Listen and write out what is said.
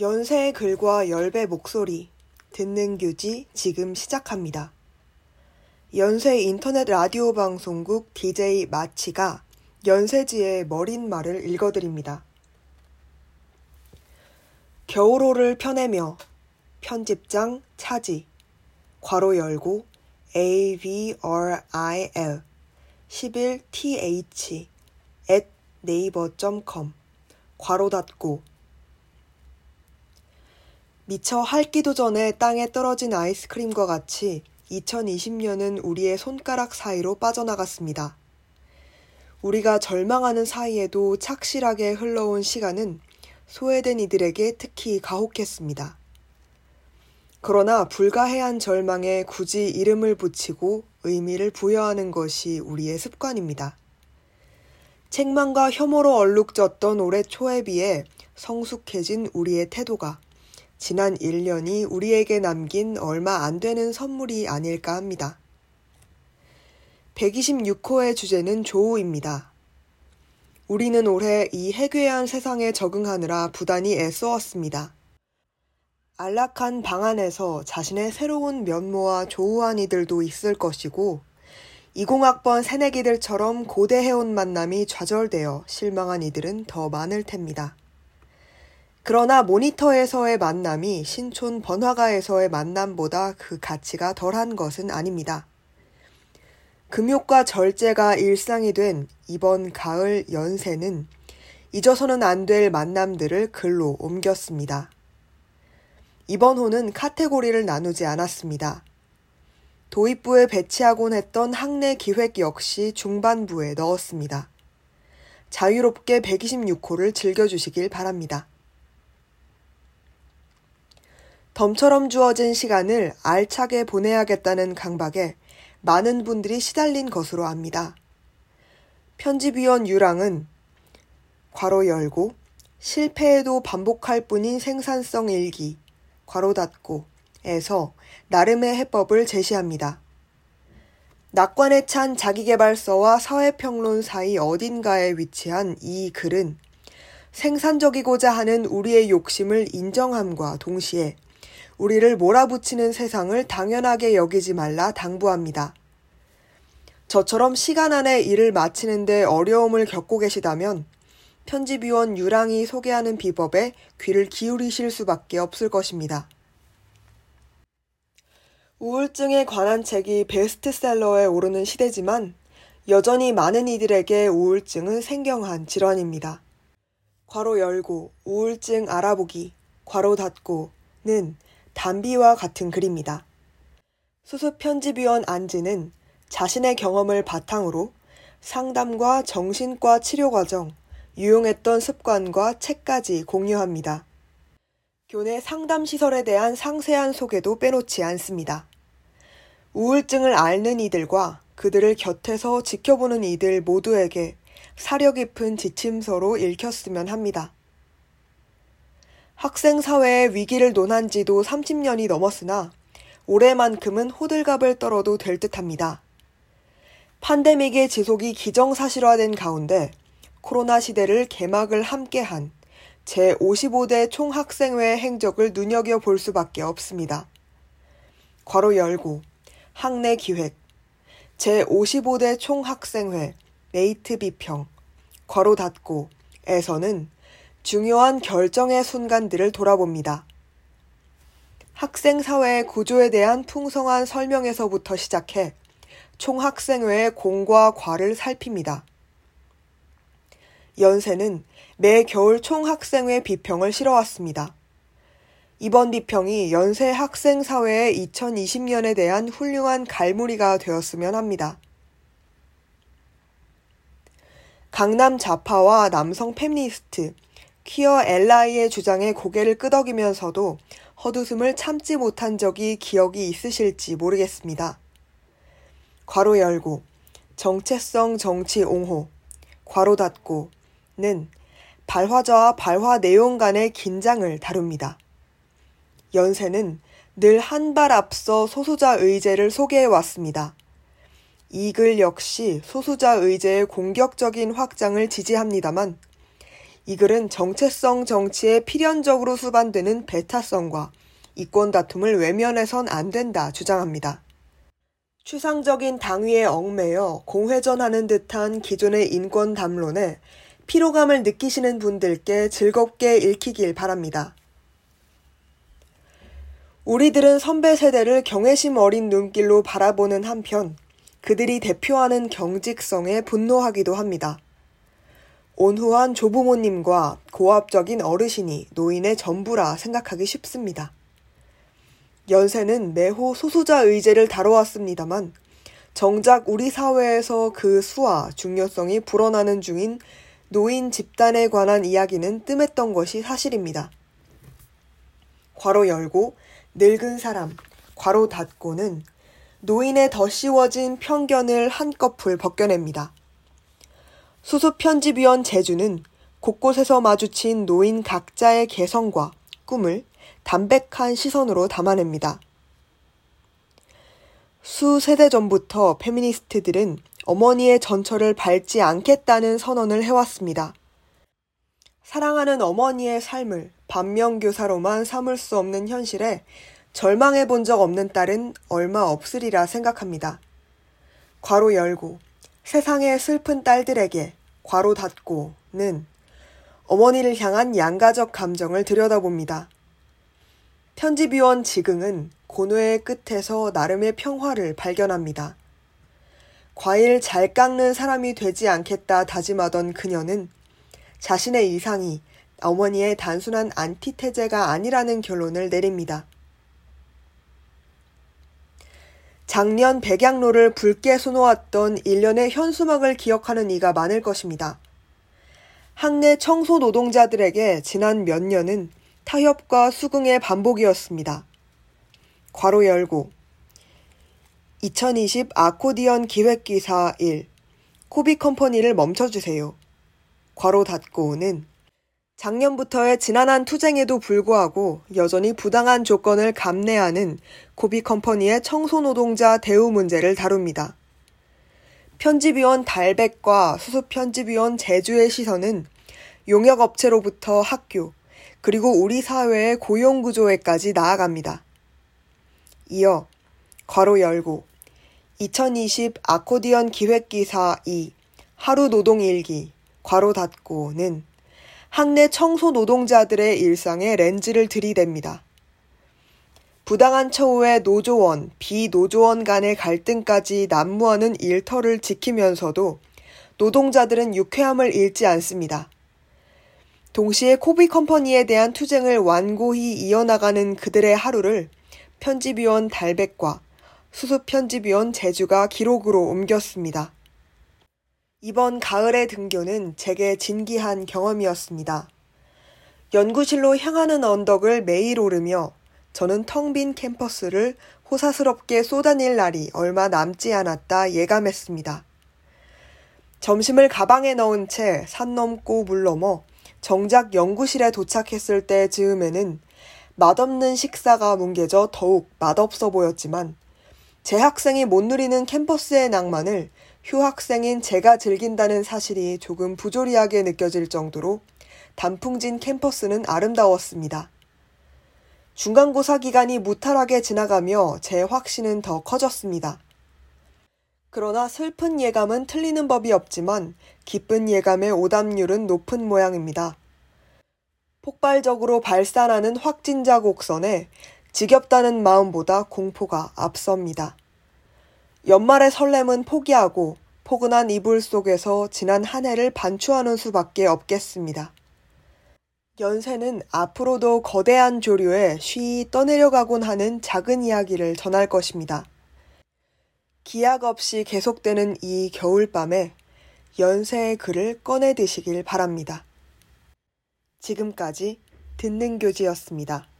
연세의 글과 열배 목소리, 듣는 규지 지금 시작합니다. 연세 인터넷 라디오 방송국 DJ 마치가 연세지의 머린 말을 읽어드립니다. 겨울호를 펴내며 편집장 차지 괄호 열고 avril 11th at naver.com 괄호 닫고 미처 핥기도 전에 땅에 떨어진 아이스크림과 같이 2020년은 우리의 손가락 사이로 빠져나갔습니다. 우리가 절망하는 사이에도 착실하게 흘러온 시간은 소외된 이들에게 특히 가혹했습니다. 그러나 불가해한 절망에 굳이 이름을 붙이고 의미를 부여하는 것이 우리의 습관입니다. 책망과 혐오로 얼룩졌던 올해 초에 비해 성숙해진 우리의 태도가 지난 1년이 우리에게 남긴 얼마 안 되는 선물이 아닐까 합니다. 126호의 주제는 조우입니다. 우리는 올해 이 해괴한 세상에 적응하느라 부단히 애써왔습니다. 안락한 방 안에서 자신의 새로운 면모와 조우한 이들도 있을 것이고, 20학번 새내기들처럼 고대해온 만남이 좌절되어 실망한 이들은 더 많을 텐니다. 그러나 모니터에서의 만남이 신촌 번화가에서의 만남보다 그 가치가 덜한 것은 아닙니다. 금욕과 절제가 일상이 된 이번 가을 연세는 잊어서는 안 될 만남들을 글로 옮겼습니다. 이번 호는 카테고리를 나누지 않았습니다. 도입부에 배치하곤 했던 학내 기획 역시 중반부에 넣었습니다. 자유롭게 126호를 즐겨주시길 바랍니다. 덤처럼 주어진 시간을 알차게 보내야겠다는 강박에 많은 분들이 시달린 것으로 압니다. 편집위원 유랑은 괄호 열고 실패에도 반복할 뿐인 생산성 일기 괄호 닫고 에서 나름의 해법을 제시합니다. 낙관에 찬 자기개발서와 사회평론 사이 어딘가에 위치한 이 글은 생산적이고자 하는 우리의 욕심을 인정함과 동시에 우리를 몰아붙이는 세상을 당연하게 여기지 말라 당부합니다. 저처럼 시간 안에 일을 마치는데 어려움을 겪고 계시다면 편집위원 유랑이 소개하는 비법에 귀를 기울이실 수밖에 없을 것입니다. 우울증에 관한 책이 베스트셀러에 오르는 시대지만 여전히 많은 이들에게 우울증은 생경한 질환입니다. 괄호 열고 우울증 알아보기 괄호 닫고는 담비와 같은 글입니다. 수습 편집위원 안지는 자신의 경험을 바탕으로 상담과 정신과 치료 과정, 유용했던 습관과 책까지 공유합니다. 교내 상담 시설에 대한 상세한 소개도 빼놓지 않습니다. 우울증을 앓는 이들과 그들을 곁에서 지켜보는 이들 모두에게 사려 깊은 지침서로 읽혔으면 합니다. 학생 사회의 위기를 논한 지도 30년이 넘었으나 올해만큼은 호들갑을 떨어도 될 듯합니다. 판데믹의 지속이 기정사실화된 가운데 코로나 시대를 개막을 함께한 제55대 총학생회 행적을 눈여겨볼 수밖에 없습니다. 괄호 열고 학내 기획 제55대 총학생회 메이트 비평 괄호 닫고 에서는 중요한 결정의 순간들을 돌아봅니다. 학생 사회의 구조에 대한 풍성한 설명에서부터 시작해 총학생회의 공과 과를 살핍니다. 연세는 매 겨울 총학생회 비평을 실어왔습니다. 이번 비평이 연세 학생 사회의 2020년에 대한 훌륭한 갈무리가 되었으면 합니다. 강남 좌파와 남성 페미니스트, 퀴어 엘라이의 주장에 고개를 끄덕이면서도 헛웃음을 참지 못한 적이 기억이 있으실지 모르겠습니다. 괄호 열고 정체성 정치 옹호 괄호 닫고는 발화자와 발화 내용 간의 긴장을 다룹니다. 연세는 늘 한 발 앞서 소수자 의제를 소개해 왔습니다. 이 글 역시 소수자 의제의 공격적인 확장을 지지합니다만 이 글은 정체성 정치에 필연적으로 수반되는 배타성과 이권 다툼을 외면해선 안 된다 주장합니다. 추상적인 당위에 얽매여 공회전하는 듯한 기존의 인권 담론에 피로감을 느끼시는 분들께 즐겁게 읽히길 바랍니다. 우리들은 선배 세대를 경외심 어린 눈길로 바라보는 한편 그들이 대표하는 경직성에 분노하기도 합니다. 온후한 조부모님과 고압적인 어르신이 노인의 전부라 생각하기 쉽습니다. 연세는 매호 소수자 의제를 다뤄왔습니다만 정작 우리 사회에서 그 수와 중요성이 불어나는 중인 노인 집단에 관한 이야기는 뜸했던 것이 사실입니다. 괄호 열고 늙은 사람, 괄호 닫고는 노인의 더 씌워진 편견을 한꺼풀 벗겨냅니다. 수습 편집위원 제주는 곳곳에서 마주친 노인 각자의 개성과 꿈을 담백한 시선으로 담아냅니다. 수세대 전부터 페미니스트들은 어머니의 전철을 밟지 않겠다는 선언을 해왔습니다. 사랑하는 어머니의 삶을 반면교사로만 삼을 수 없는 현실에 절망해 본 적 없는 딸은 얼마 없으리라 생각합니다. 괄호 열고 세상의 슬픈 딸들에게 괄호 닫고는 어머니를 향한 양가적 감정을 들여다봅니다. 편집위원 지긍은 고뇌의 끝에서 나름의 평화를 발견합니다. 과일 잘 깎는 사람이 되지 않겠다 다짐하던 그녀는 자신의 이상이 어머니의 단순한 안티테제가 아니라는 결론을 내립니다. 작년 백양로를 붉게 수놓았던 일련의 현수막을 기억하는 이가 많을 것입니다. 학내 청소 노동자들에게 지난 몇 년은 타협과 수긍의 반복이었습니다. 괄호 열고 2020 아코디언 기획기사 1 코비 컴퍼니를 멈춰주세요. 괄호 닫고는 작년부터의 지난한 투쟁에도 불구하고 여전히 부당한 조건을 감내하는 코비 컴퍼니의 청소노동자 대우 문제를 다룹니다. 편집위원 달백과 수습 편집위원 제주의 시선은 용역업체로부터 학교, 그리고 우리 사회의 고용구조에까지 나아갑니다. 이어 괄호 열고 2020 아코디언 기획기사 2 하루 노동일기 괄호 닫고는 학내 청소 노동자들의 일상에 렌즈를 들이댑니다. 부당한 처우의 노조원, 비노조원 간의 갈등까지 난무하는 일터를 지키면서도 노동자들은 유쾌함을 잃지 않습니다. 동시에 코비 컴퍼니에 대한 투쟁을 완고히 이어나가는 그들의 하루를 편집위원 달백과 수습 편집위원 제주가 기록으로 옮겼습니다. 이번 가을의 등교는 제게 진기한 경험이었습니다. 연구실로 향하는 언덕을 매일 오르며 저는 텅 빈 캠퍼스를 호사스럽게 쏟아낼 날이 얼마 남지 않았다 예감했습니다. 점심을 가방에 넣은 채 산 넘고 물 넘어 정작 연구실에 도착했을 때 즈음에는 맛없는 식사가 뭉개져 더욱 맛없어 보였지만 재학생이 못 누리는 캠퍼스의 낭만을 휴학생인 제가 즐긴다는 사실이 조금 부조리하게 느껴질 정도로 단풍진 캠퍼스는 아름다웠습니다. 중간고사 기간이 무탈하게 지나가며 제 확신은 더 커졌습니다. 그러나 슬픈 예감은 틀리는 법이 없지만 기쁜 예감의 오답률은 높은 모양입니다. 폭발적으로 발산하는 확진자 곡선에 지겹다는 마음보다 공포가 앞섭니다. 연말의 설렘은 포기하고 포근한 이불 속에서 지난 한 해를 반추하는 수밖에 없겠습니다. 연세는 앞으로도 거대한 조류에 쉬이 떠내려가곤 하는 작은 이야기를 전할 것입니다. 기약 없이 계속되는 이 겨울밤에 연세의 글을 꺼내 드시길 바랍니다. 지금까지 듣는 교지였습니다.